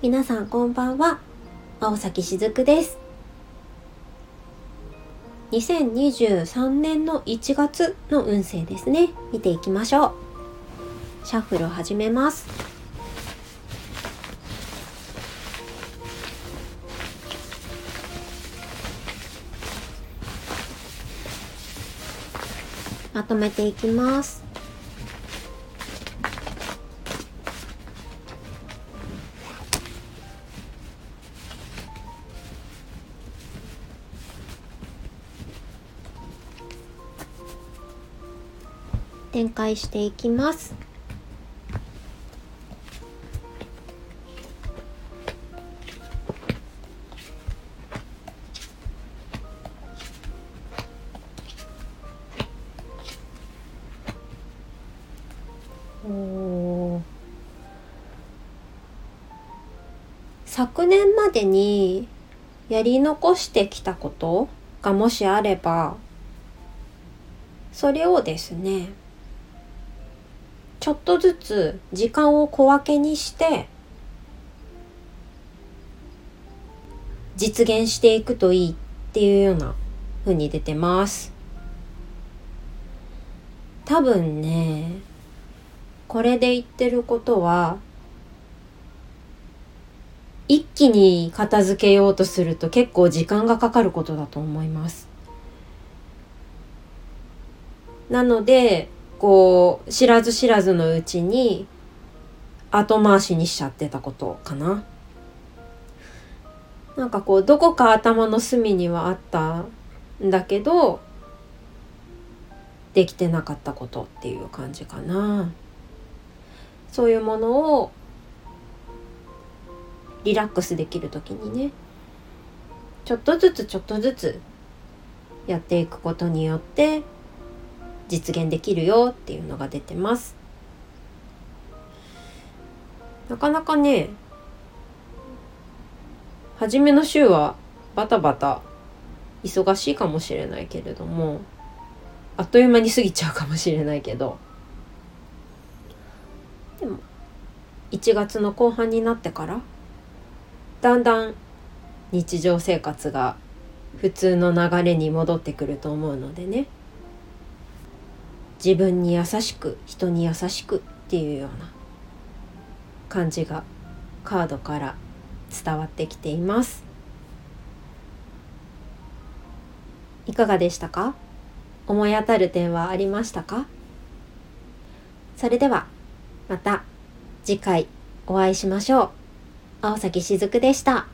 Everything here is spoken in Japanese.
皆さんこんばんは。青崎しずくです。2023年の1月の運勢ですね。見ていきましょう。シャッフルを始めます。まとめていきます。展開していきます。昨年までにやり残してきたことがもしあればそれをですねちょっとずつ時間を小分けにして実現していくといいっていうような風に出てます。多分ねこれで言ってることは一気に片付けようとすると結構時間がかかることだと思いますなのでこう知らず知らずのうちに後回しにしちゃってたことかな。なんかこうどこか頭の隅にはあったんだけどできてなかったことっていう感じかな。そういうものをリラックスできる時にねちょっとずつちょっとずつやっていくことによって実現できるよっていうのが出てます。なかなかね初めの週はバタバタ忙しいかもしれないけれどもあっという間に過ぎちゃうかもしれないけど1月の後半になってからだんだん日常生活が普通の流れに戻ってくると思うのでね。自分に優しく人に優しくっていうような感じがカードから伝わってきています。いかがでしたか？思い当たる点はありましたか？それではまた。次回お会いしましょう青崎しずくでした。